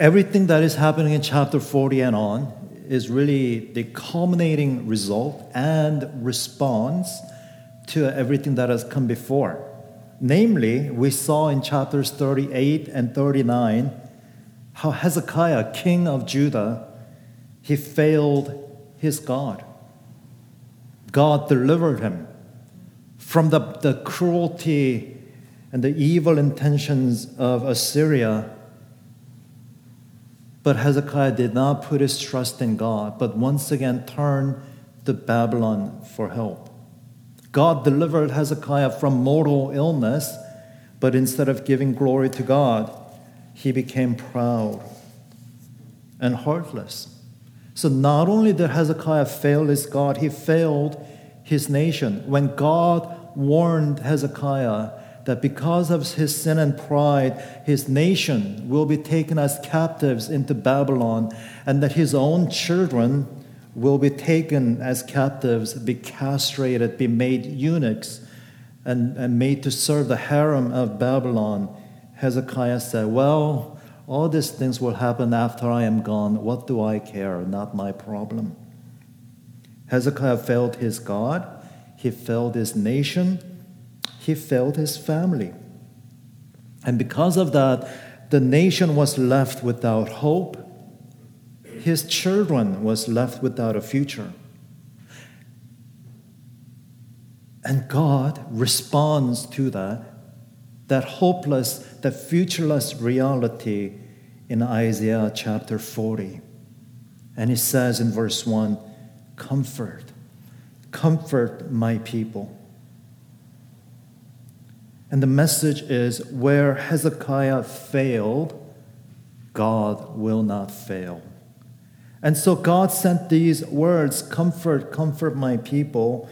Everything that is happening in chapter 40 and on is really the culminating result and response to everything that has come before. Namely, we saw in chapters 38 and 39 how Hezekiah, king of Judah, he failed his God. God delivered him from the, the cruelty and the evil intentions of Assyria. But Hezekiah did not put his trust in God, but once again turned to Babylon for help. God delivered Hezekiah from mortal illness, but instead of giving glory to God, he became proud and heartless. So not only did Hezekiah fail his God, he failed his nation. When God warned Hezekiah that because of his sin and pride, his nation will be taken as captives into Babylon, and that his own children will be taken as captives, be castrated, be made eunuchs, and, and made to serve the harem of Babylon Hezekiah said, Well, all these things will happen after I am gone. What do I care? Not my problem. Hezekiah failed his God, he failed his nation, he failed his family. And because of that, the nation was left without hope. His children was left without a future. And God responds to that that hopeless, that futureless reality in Isaiah chapter 40. And he says in verse 1 Comfort, comfort my people. And the message is where Hezekiah failed, God will not fail. And so God sent these words Comfort, comfort my people.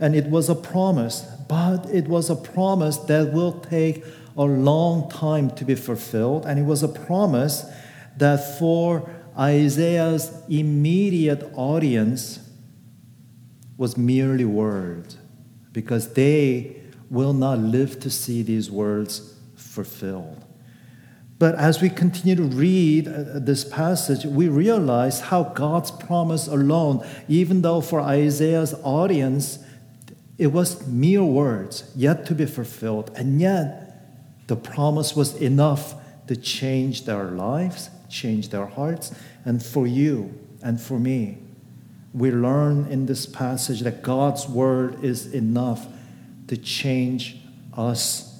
And it was a promise but it was a promise that will take a long time to be fulfilled. And it was a promise that for Isaiah's immediate audience was merely words, because they will not live to see these words fulfilled. But as we continue to read uh, this passage, we realize how God's promise alone, even though for Isaiah's audience, it was mere words yet to be fulfilled, and yet the promise was enough to change their lives, change their hearts, and for you and for me. We learn in this passage that God's word is enough to change us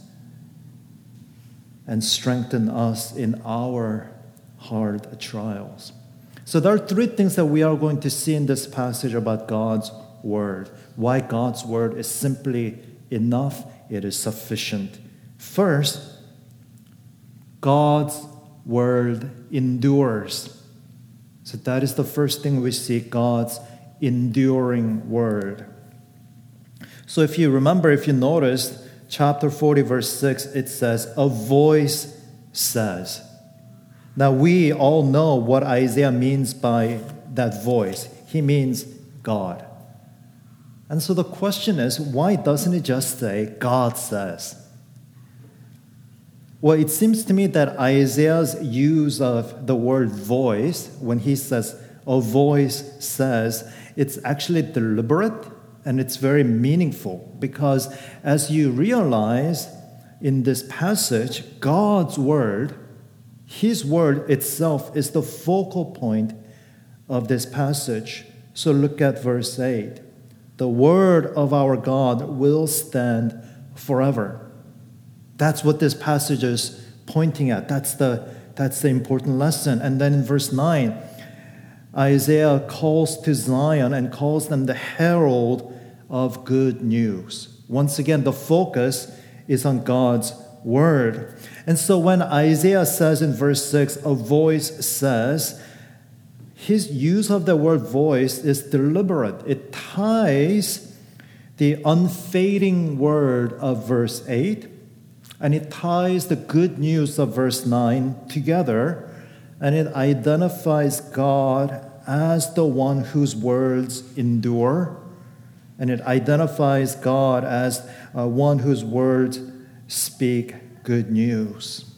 and strengthen us in our hard trials. So, there are three things that we are going to see in this passage about God's word why God's word is simply enough, it is sufficient. First, God's word endures. So that is the first thing we see God's enduring word. So if you remember, if you noticed, chapter 40, verse 6, it says, A voice says. Now we all know what Isaiah means by that voice. He means God. And so the question is why doesn't it just say, God says? Well, it seems to me that Isaiah's use of the word voice, when he says, a voice says, it's actually deliberate and it's very meaningful because as you realize in this passage, God's word, his word itself, is the focal point of this passage. So look at verse 8 the word of our God will stand forever. That's what this passage is pointing at. That's the, that's the important lesson. And then in verse 9, Isaiah calls to Zion and calls them the herald of good news. Once again, the focus is on God's word. And so when Isaiah says in verse 6, a voice says, his use of the word voice is deliberate. It ties the unfading word of verse 8 and it ties the good news of verse 9 together and it identifies God as the one whose words endure and it identifies God as uh, one whose words speak good news.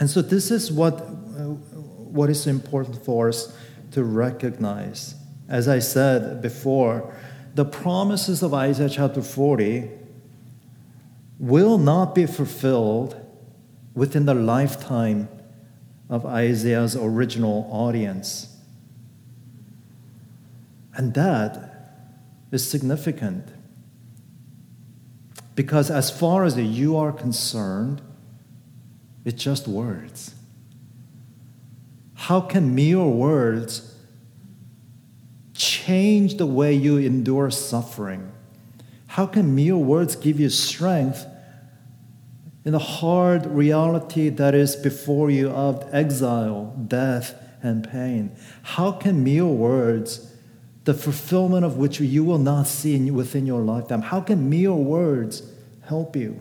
And so, this is what what is important for us to recognize. As I said before, the promises of Isaiah chapter 40 will not be fulfilled within the lifetime of Isaiah's original audience. And that is significant. Because as far as you are concerned, it's just words. How can mere words change the way you endure suffering? How can mere words give you strength in the hard reality that is before you of exile, death, and pain? How can mere words, the fulfillment of which you will not see within your lifetime, how can mere words help you?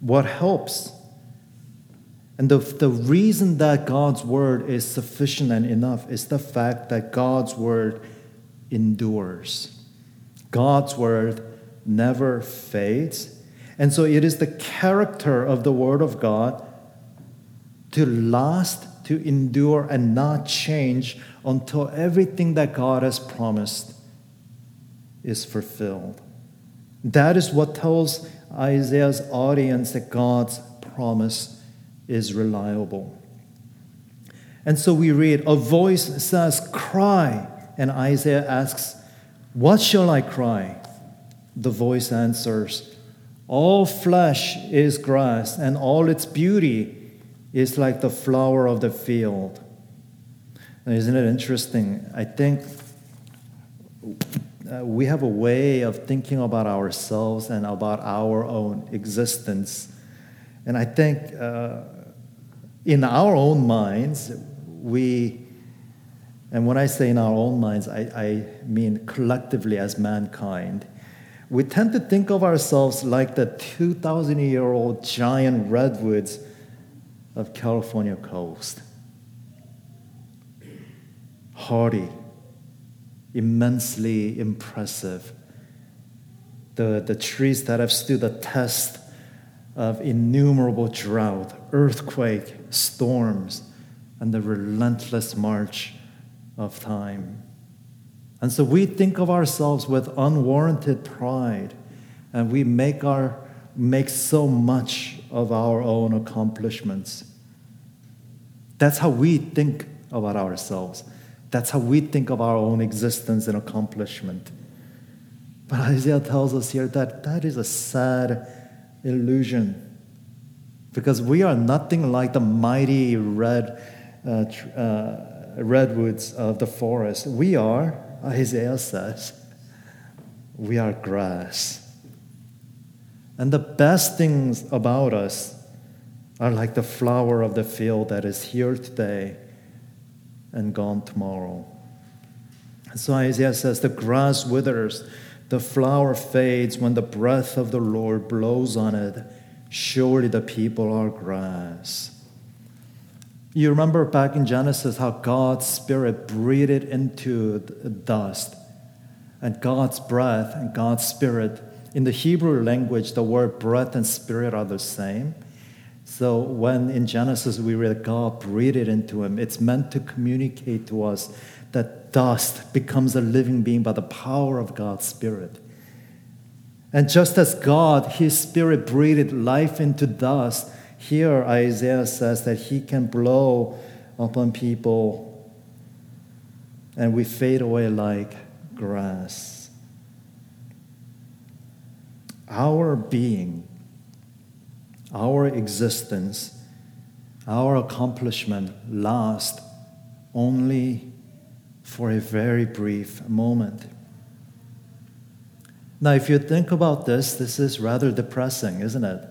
What helps and the, the reason that God's word is sufficient and enough is the fact that God's word endures. God's word never fades. And so it is the character of the word of God to last, to endure, and not change until everything that God has promised is fulfilled. That is what tells Isaiah's audience that God's promise is reliable. And so we read, A voice says, Cry. And Isaiah asks, What shall I cry? The voice answers, All flesh is grass, and all its beauty is like the flower of the field. And isn't it interesting? I think uh, we have a way of thinking about ourselves and about our own existence. And I think uh, in our own minds, we, and when I say in our own minds, I, I mean collectively as mankind, we tend to think of ourselves like the 2,000 year old giant redwoods of California coast. Hardy, immensely impressive. The, the trees that have stood the test of innumerable drought, earthquake, storms, and the relentless march of time. And so we think of ourselves with unwarranted pride, and we make, our, make so much of our own accomplishments. That's how we think about ourselves. That's how we think of our own existence and accomplishment. But Isaiah tells us here that that is a sad illusion because we are nothing like the mighty red uh, uh, redwoods of the forest. We are, Isaiah says, we are grass. And the best things about us are like the flower of the field that is here today and gone tomorrow. So Isaiah says, The grass withers, the flower fades when the breath of the Lord blows on it Surely the people are grass. You remember back in Genesis how God's Spirit breathed into dust. And God's breath and God's Spirit, in the Hebrew language, the word breath and spirit are the same. So when in Genesis we read God breathed into him, it's meant to communicate to us that dust becomes a living being by the power of God's Spirit. And just as God, His Spirit, breathed life into dust, here Isaiah says that He can blow upon people and we fade away like grass. Our being, our existence, our accomplishment last only for a very brief moment. Now, if you think about this, this is rather depressing, isn't it?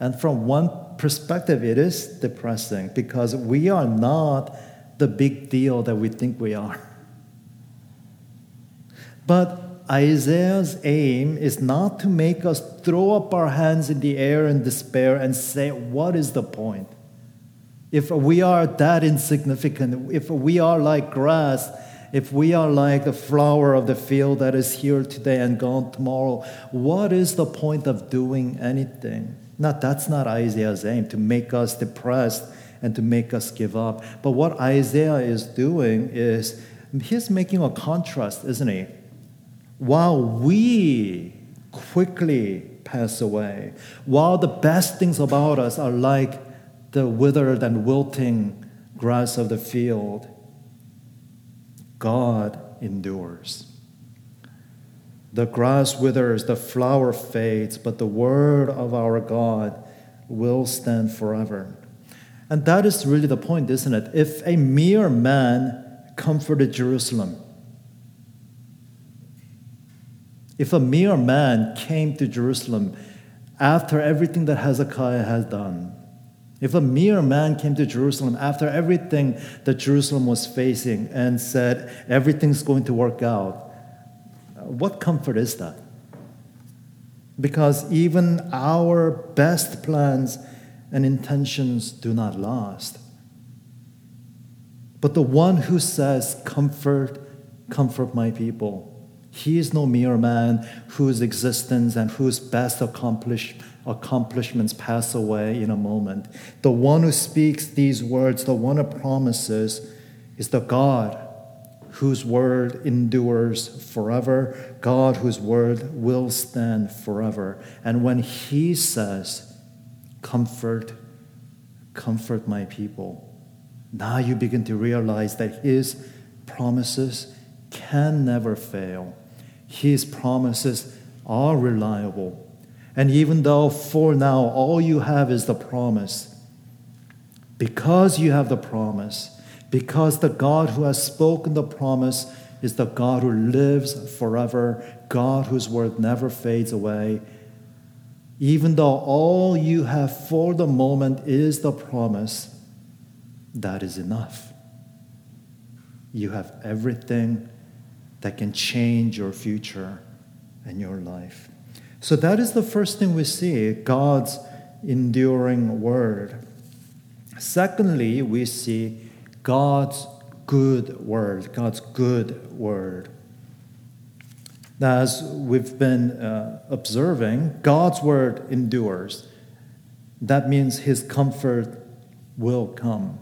And from one perspective, it is depressing because we are not the big deal that we think we are. But Isaiah's aim is not to make us throw up our hands in the air in despair and say, What is the point? If we are that insignificant, if we are like grass, if we are like the flower of the field that is here today and gone tomorrow, what is the point of doing anything? Not that's not Isaiah's aim to make us depressed and to make us give up. But what Isaiah is doing is he's making a contrast, isn't he? While we quickly pass away, while the best things about us are like the withered and wilting grass of the field, God endures. The grass withers, the flower fades, but the word of our God will stand forever. And that is really the point, isn't it? If a mere man comforted Jerusalem, if a mere man came to Jerusalem after everything that Hezekiah has done, if a mere man came to Jerusalem after everything that Jerusalem was facing and said, everything's going to work out, what comfort is that? Because even our best plans and intentions do not last. But the one who says, Comfort, comfort my people, he is no mere man whose existence and whose best accomplish, accomplishments pass away in a moment. The one who speaks these words, the one who promises, is the God whose word endures forever, God whose word will stand forever. And when he says, Comfort, comfort my people, now you begin to realize that his promises can never fail. His promises are reliable. And even though for now all you have is the promise, because you have the promise, because the God who has spoken the promise is the God who lives forever, God whose word never fades away, even though all you have for the moment is the promise, that is enough. You have everything that can change your future and your life. So, that is the first thing we see God's enduring word. Secondly, we see God's good word, God's good word. As we've been uh, observing, God's word endures. That means his comfort will come.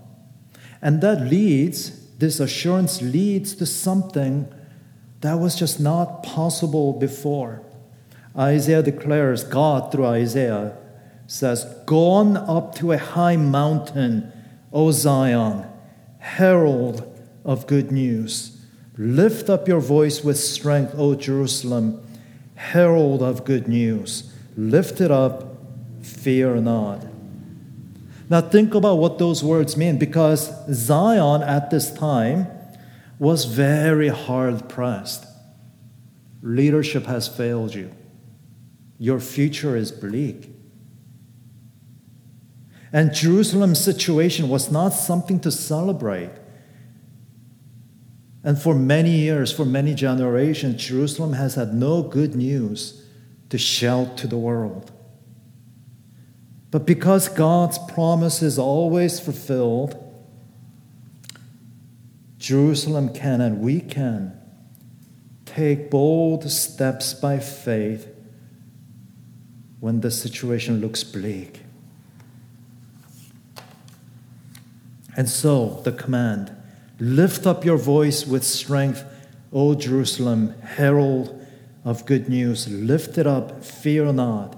And that leads, this assurance leads to something that was just not possible before. Isaiah declares, God through Isaiah says, Go on up to a high mountain, O Zion, herald of good news. Lift up your voice with strength, O Jerusalem, herald of good news. Lift it up, fear not. Now, think about what those words mean because Zion at this time was very hard pressed. Leadership has failed you, your future is bleak. And Jerusalem's situation was not something to celebrate. And for many years, for many generations, Jerusalem has had no good news to shout to the world. But because God's promise is always fulfilled, Jerusalem can and we can take bold steps by faith when the situation looks bleak. And so, the command Lift up your voice with strength, O Jerusalem, herald of good news. Lift it up, fear not.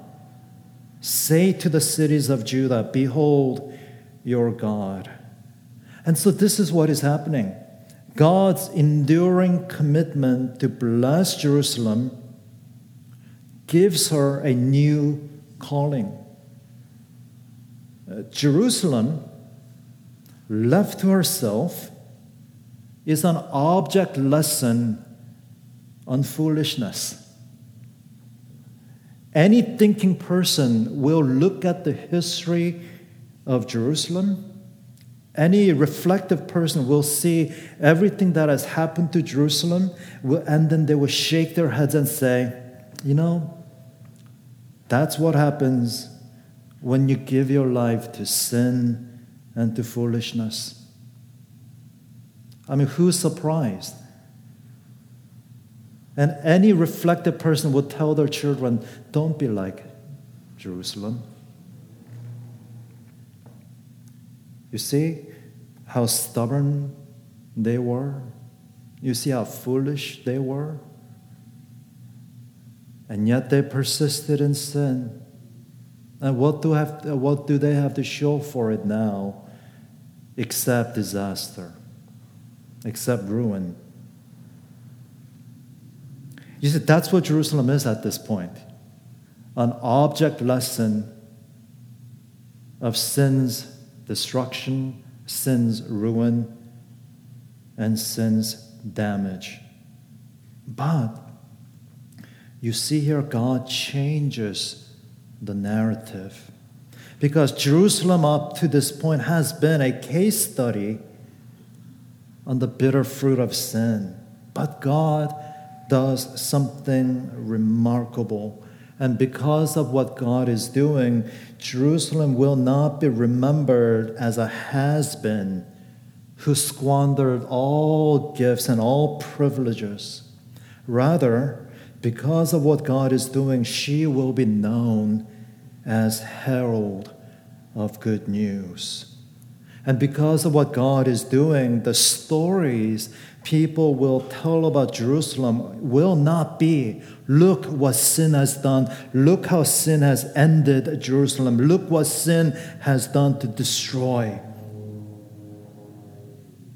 Say to the cities of Judah, Behold your God. And so, this is what is happening. God's enduring commitment to bless Jerusalem gives her a new calling. Uh, Jerusalem, left to herself, is an object lesson on foolishness. Any thinking person will look at the history of Jerusalem. Any reflective person will see everything that has happened to Jerusalem, and then they will shake their heads and say, You know, that's what happens when you give your life to sin and to foolishness. I mean, who's surprised? And any reflective person would tell their children, don't be like Jerusalem. You see how stubborn they were? You see how foolish they were? And yet they persisted in sin. And what do, have, what do they have to show for it now except disaster, except ruin? You see, that's what Jerusalem is at this point an object lesson of sin's destruction, sin's ruin, and sin's damage. But you see here, God changes the narrative. Because Jerusalem, up to this point, has been a case study on the bitter fruit of sin. But God does something remarkable. And because of what God is doing, Jerusalem will not be remembered as a has been who squandered all gifts and all privileges. Rather, because of what God is doing, she will be known as herald of good news. And because of what God is doing, the stories people will tell about Jerusalem will not be look what sin has done, look how sin has ended Jerusalem, look what sin has done to destroy.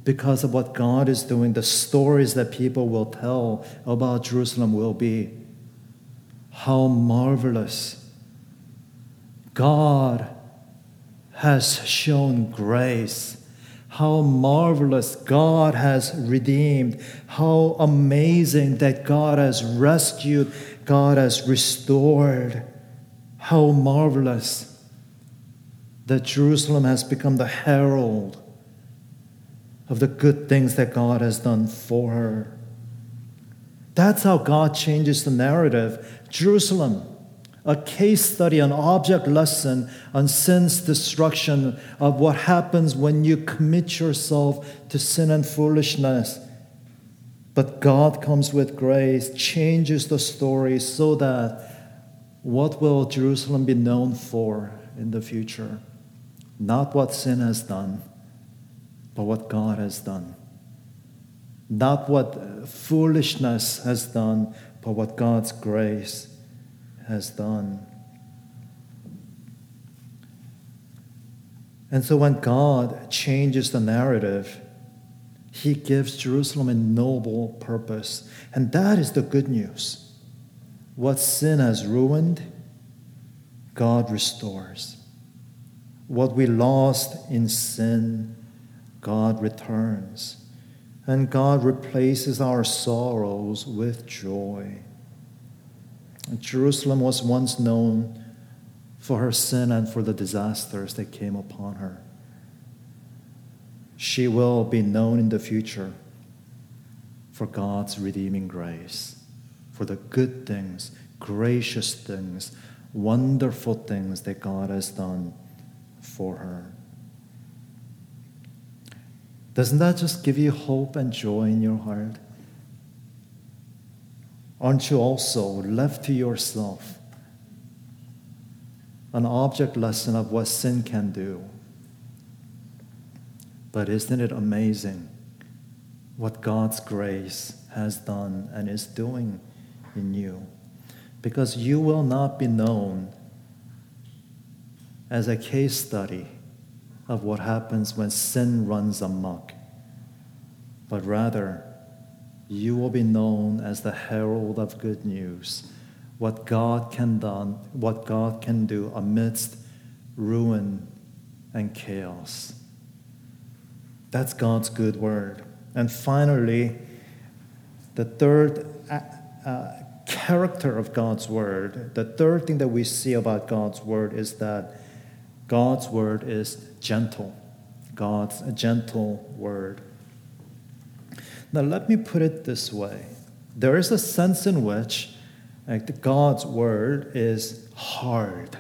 Because of what God is doing, the stories that people will tell about Jerusalem will be how marvelous. God has shown grace. How marvelous God has redeemed. How amazing that God has rescued, God has restored. How marvelous that Jerusalem has become the herald of the good things that God has done for her. That's how God changes the narrative. Jerusalem, a case study, an object lesson on sin's destruction of what happens when you commit yourself to sin and foolishness. But God comes with grace, changes the story so that what will Jerusalem be known for in the future? Not what sin has done, but what God has done. Not what foolishness has done, but what God's grace has done. And so when God changes the narrative, he gives Jerusalem a noble purpose. And that is the good news. What sin has ruined, God restores. What we lost in sin, God returns. And God replaces our sorrows with joy. Jerusalem was once known for her sin and for the disasters that came upon her. She will be known in the future for God's redeeming grace, for the good things, gracious things, wonderful things that God has done for her. Doesn't that just give you hope and joy in your heart? Aren't you also left to yourself an object lesson of what sin can do? But isn't it amazing what God's grace has done and is doing in you? Because you will not be known as a case study of what happens when sin runs amok, but rather you will be known as the herald of good news, what God can done, what God can do amidst ruin and chaos. That's God's good word. And finally, the third uh, uh, character of God's word, the third thing that we see about God's word is that God's word is gentle. God's gentle word. Now, let me put it this way there is a sense in which like, God's word is hard.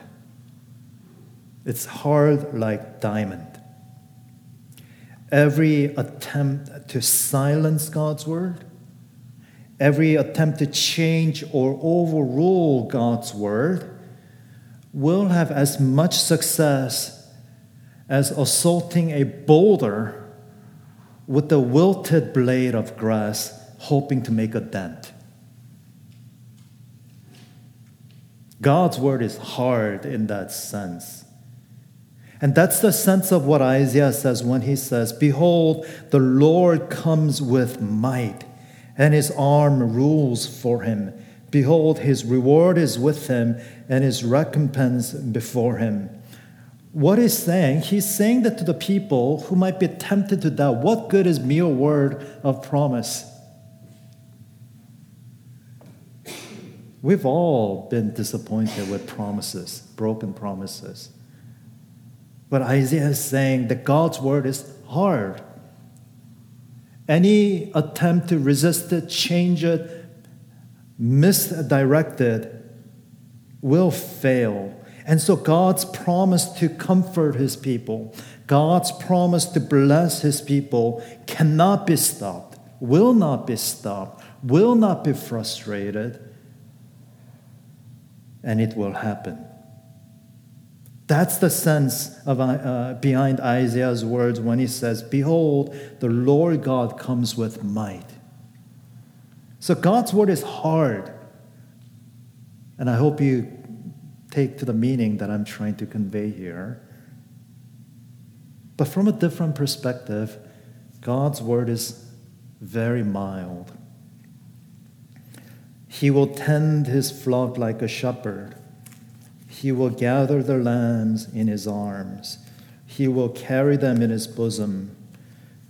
It's hard like diamond. Every attempt to silence God's word, every attempt to change or overrule God's word will have as much success as assaulting a boulder with a wilted blade of grass, hoping to make a dent. God's word is hard in that sense. And that's the sense of what Isaiah says when he says, Behold, the Lord comes with might, and his arm rules for him. Behold, his reward is with him, and his recompense before him. What he's saying, he's saying that to the people who might be tempted to doubt what good is mere word of promise? We've all been disappointed with promises, broken promises. But Isaiah is saying that God's word is hard. Any attempt to resist it, change it, misdirect it, will fail. And so God's promise to comfort his people, God's promise to bless his people cannot be stopped, will not be stopped, will not be frustrated, and it will happen. That's the sense of, uh, behind Isaiah's words when he says, Behold, the Lord God comes with might. So God's word is hard. And I hope you take to the meaning that I'm trying to convey here. But from a different perspective, God's word is very mild. He will tend his flock like a shepherd. He will gather the lambs in his arms. He will carry them in his bosom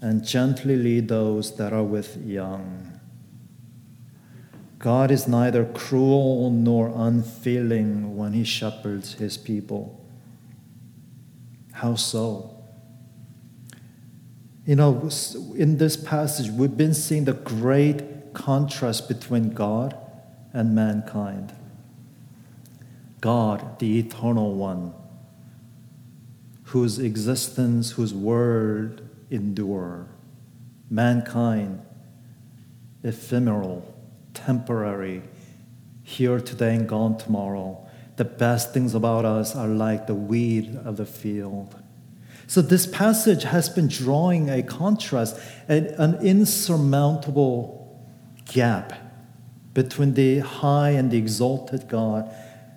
and gently lead those that are with young. God is neither cruel nor unfeeling when he shepherds his people. How so? You know, in this passage, we've been seeing the great contrast between God and mankind. God, the eternal one, whose existence, whose word endure. Mankind, ephemeral, temporary, here today and gone tomorrow. The best things about us are like the weed of the field. So, this passage has been drawing a contrast, an insurmountable gap between the high and the exalted God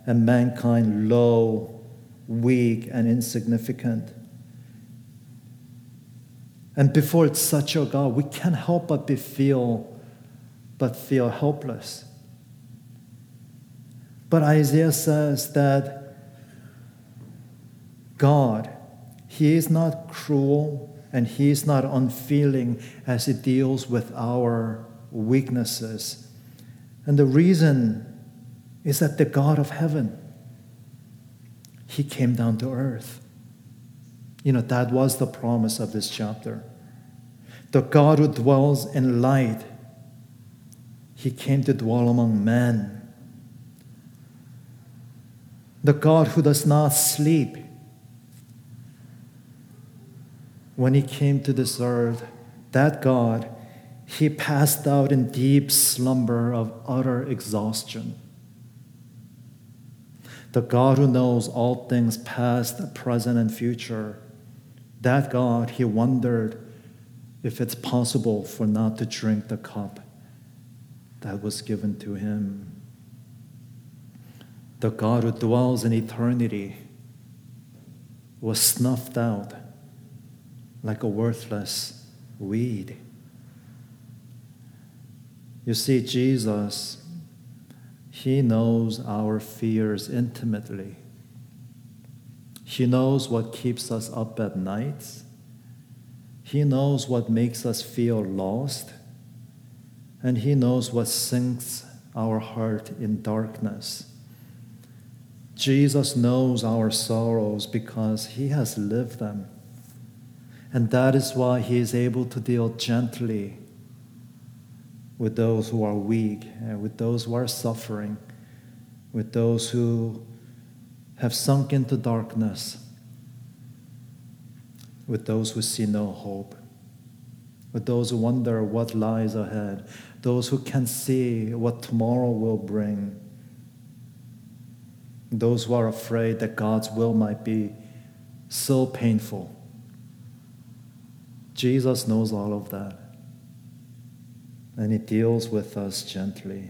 and mankind low, weak, and insignificant. And before it's such a God, we can't help but be feel but feel helpless. But Isaiah says that God, He is not cruel and He is not unfeeling as He deals with our weaknesses. And the reason is that the God of heaven, He came down to earth. You know, that was the promise of this chapter. The God who dwells in light he came to dwell among men. The God who does not sleep. When he came to this earth, that God, he passed out in deep slumber of utter exhaustion. The God who knows all things past, present, and future, that God, he wondered if it's possible for not to drink the cup that was given to him. The God who dwells in eternity was snuffed out like a worthless weed. You see, Jesus, He knows our fears intimately. He knows what keeps us up at nights. He knows what makes us feel lost and He knows what sinks our heart in darkness. Jesus knows our sorrows because He has lived them. And that is why He is able to deal gently with those who are weak, eh, with those who are suffering, with those who have sunk into darkness, with those who see no hope, with those who wonder what lies ahead, those who can see what tomorrow will bring, those who are afraid that God's will might be so painful Jesus knows all of that. And He deals with us gently.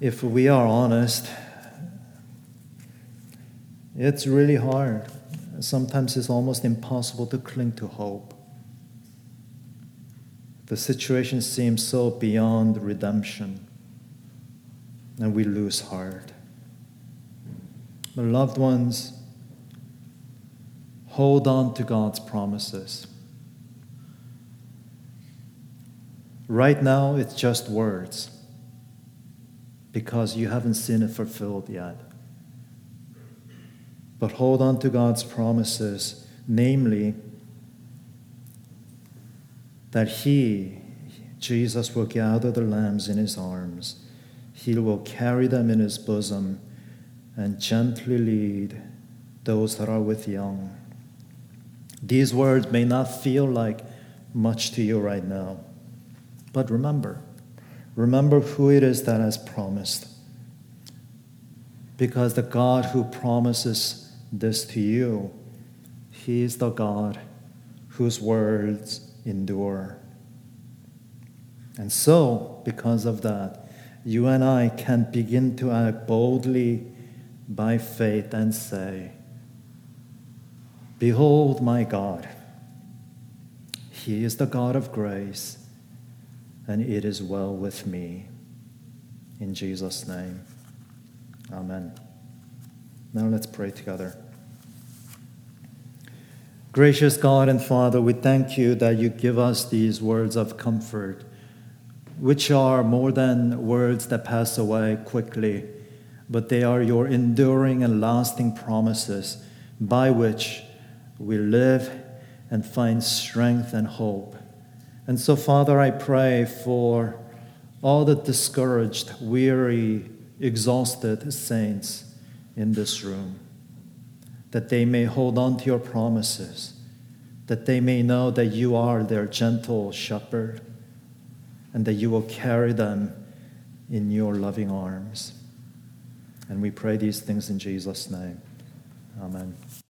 If we are honest, it's really hard. Sometimes it's almost impossible to cling to hope. The situation seems so beyond redemption, and we lose heart. The loved ones, hold on to God's promises. Right now, it's just words because you haven't seen it fulfilled yet. But hold on to God's promises, namely, that He, Jesus, will gather the lambs in His arms. He will carry them in His bosom and gently lead those that are with young. These words may not feel like much to you right now, but remember, remember who it is that has promised. Because the God who promises this to you, He is the God whose words endure. And so, because of that, you and I can begin to act boldly by faith and say, Behold my God. He is the God of grace, and it is well with me. In Jesus' name, Amen. Now let's pray together. Gracious God and Father, we thank you that you give us these words of comfort, which are more than words that pass away quickly, but they are your enduring and lasting promises by which we live and find strength and hope. And so, Father, I pray for all the discouraged, weary, exhausted saints in this room, that they may hold on to your promises, that they may know that you are their gentle shepherd, and that you will carry them in your loving arms. And we pray these things in Jesus' name. Amen.